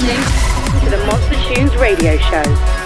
listening to the Monster Tunes radio show.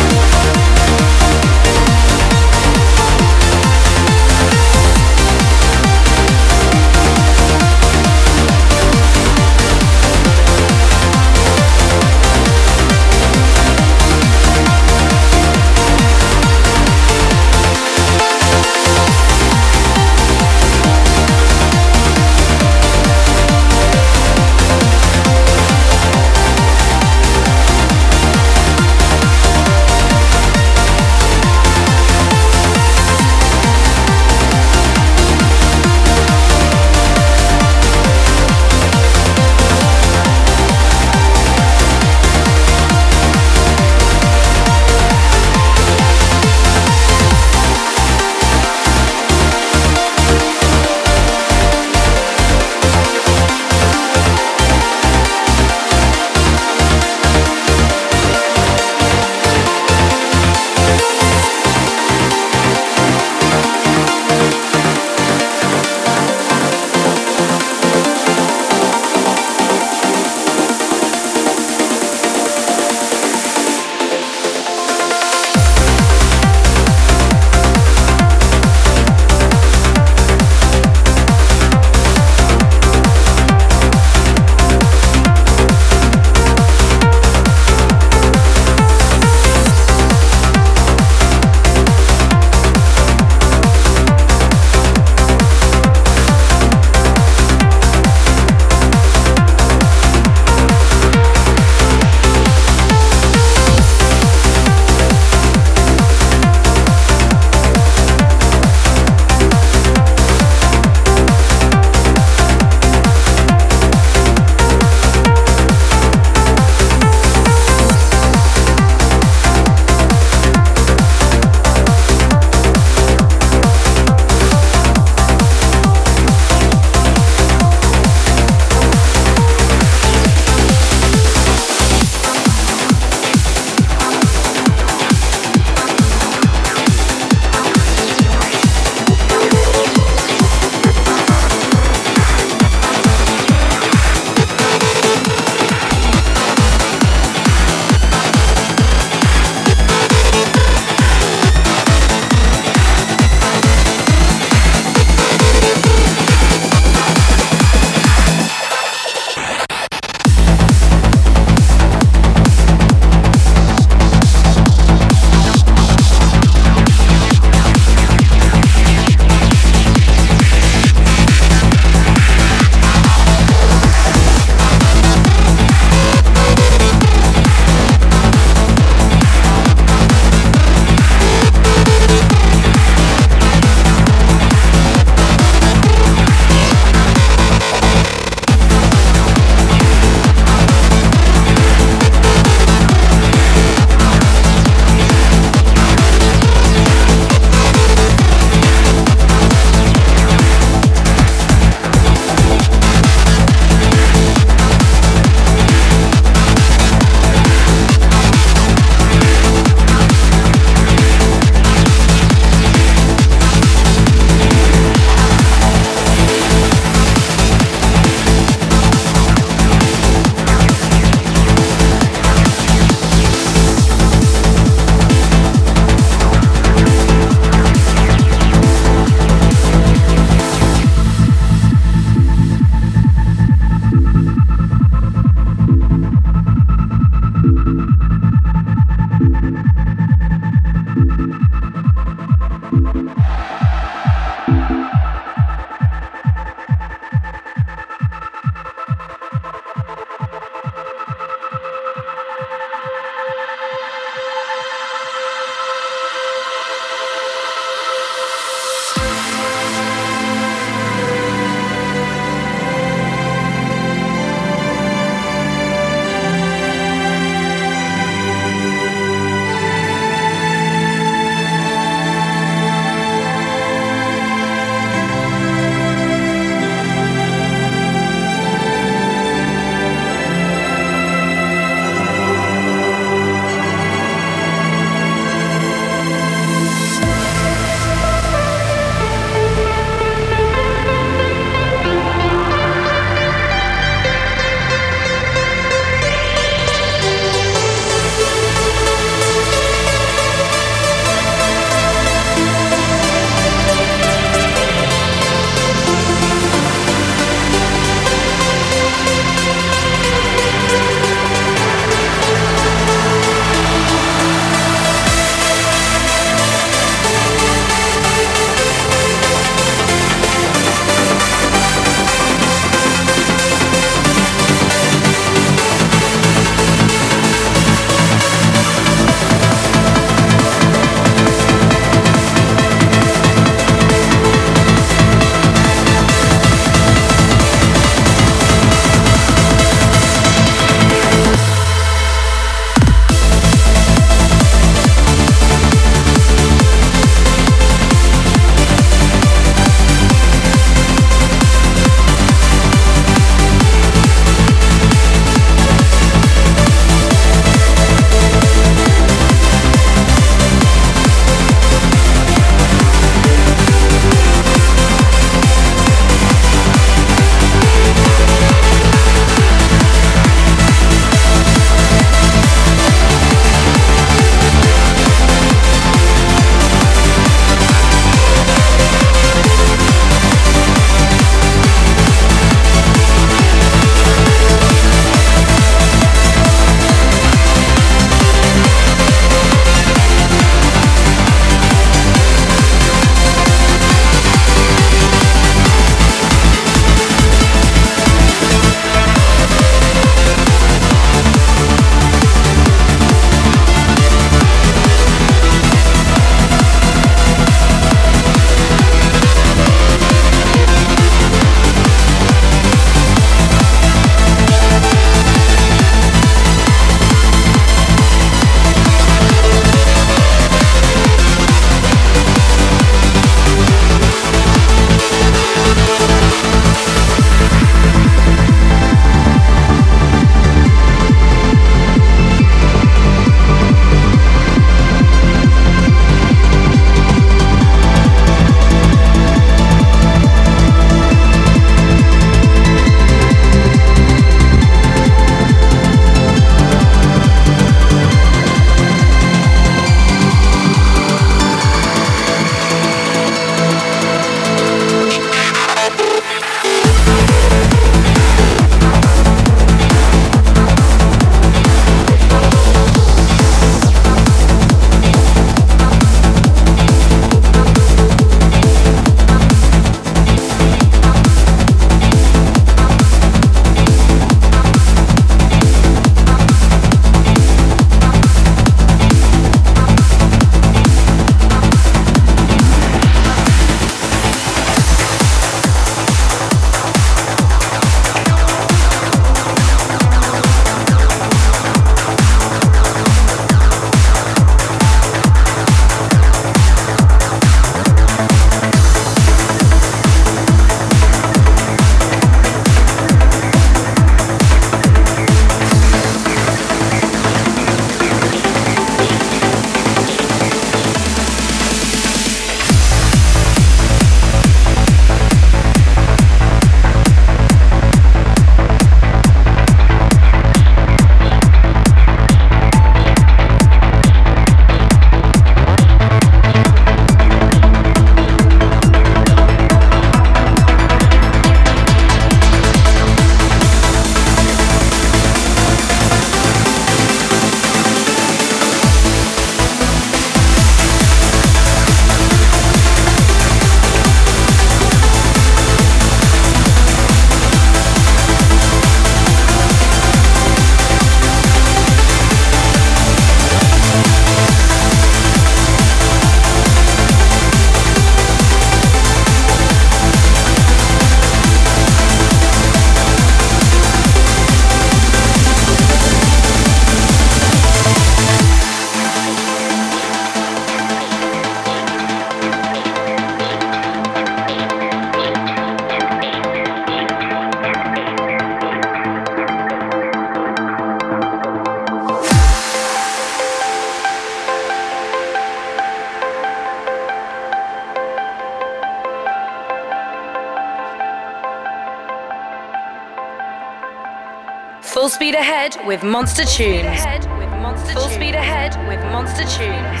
Ahead with Monster Tunes. Full speed ahead with Monster Tunes.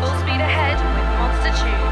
Full speed ahead with Monster Tunes.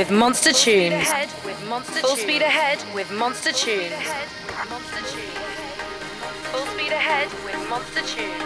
With Monster Tunes. Full speed ahead with Monster Tunes. Full speed ahead with Monster Tunes.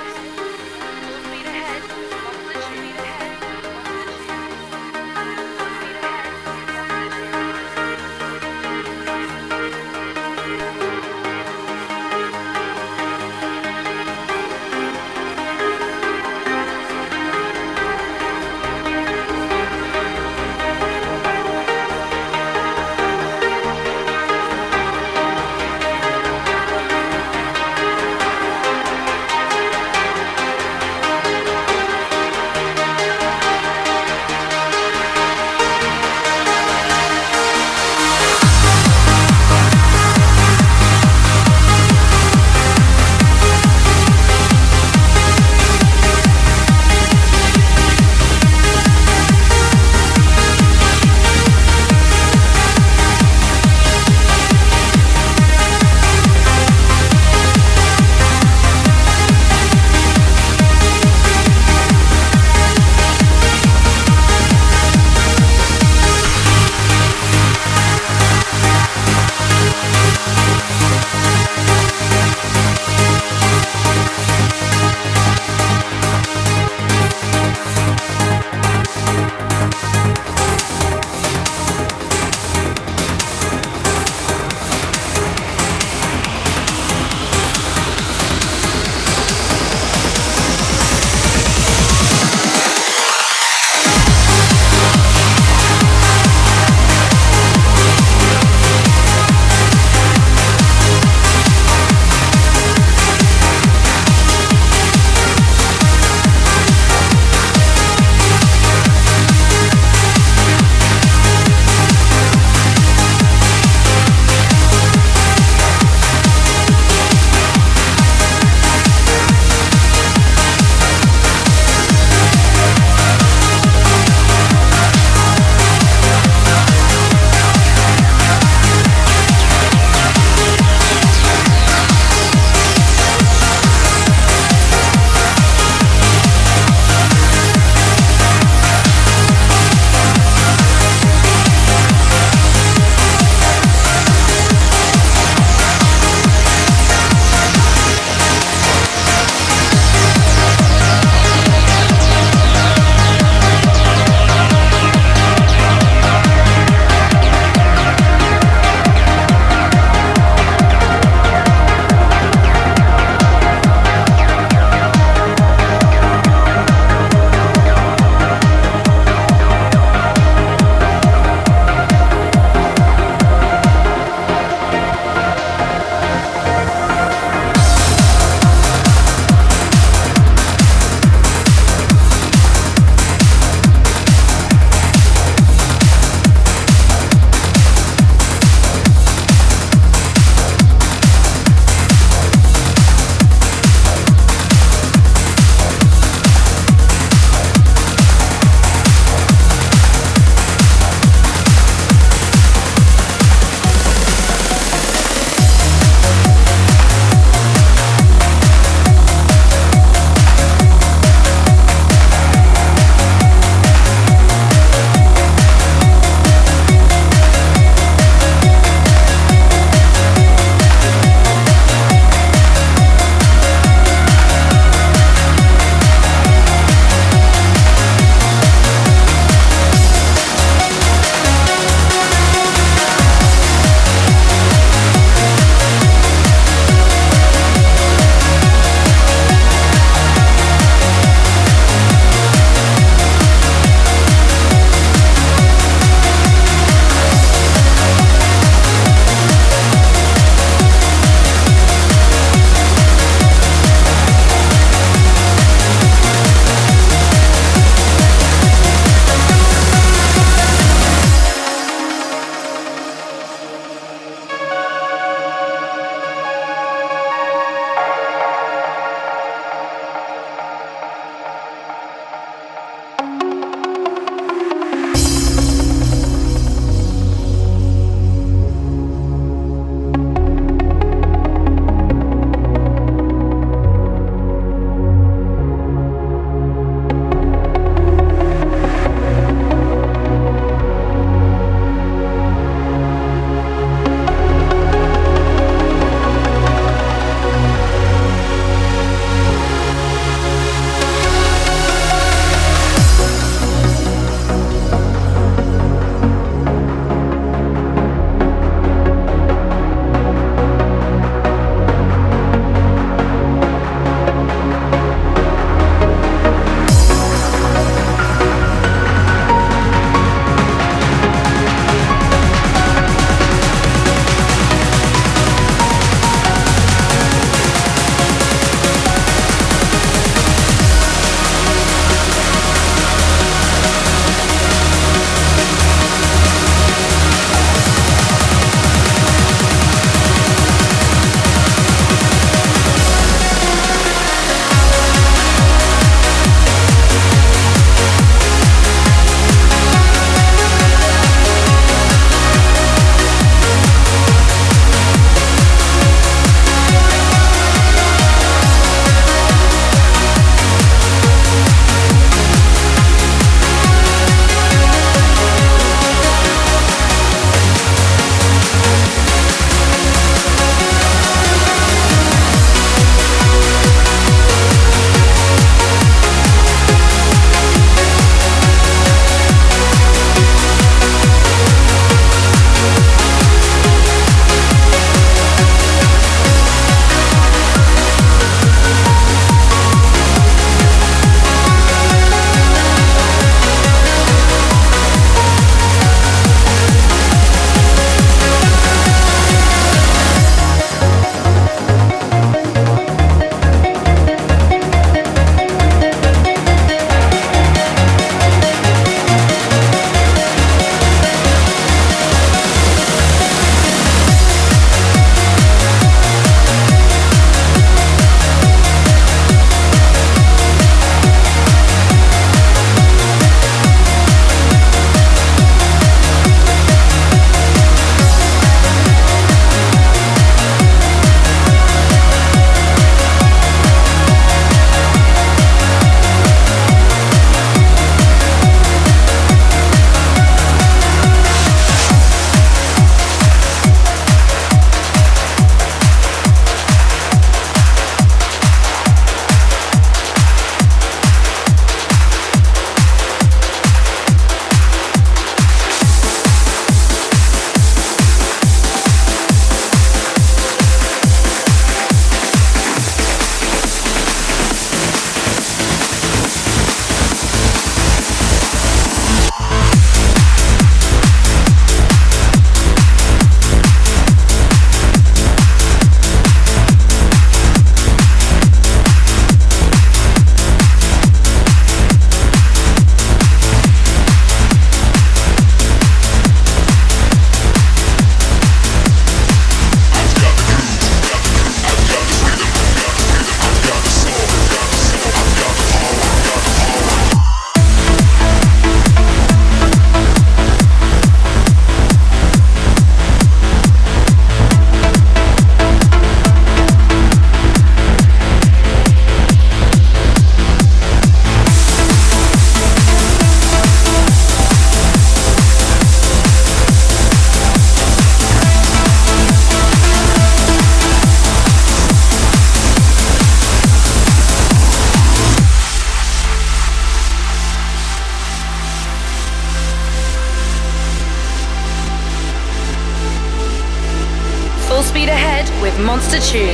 With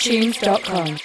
monster-tunes.com.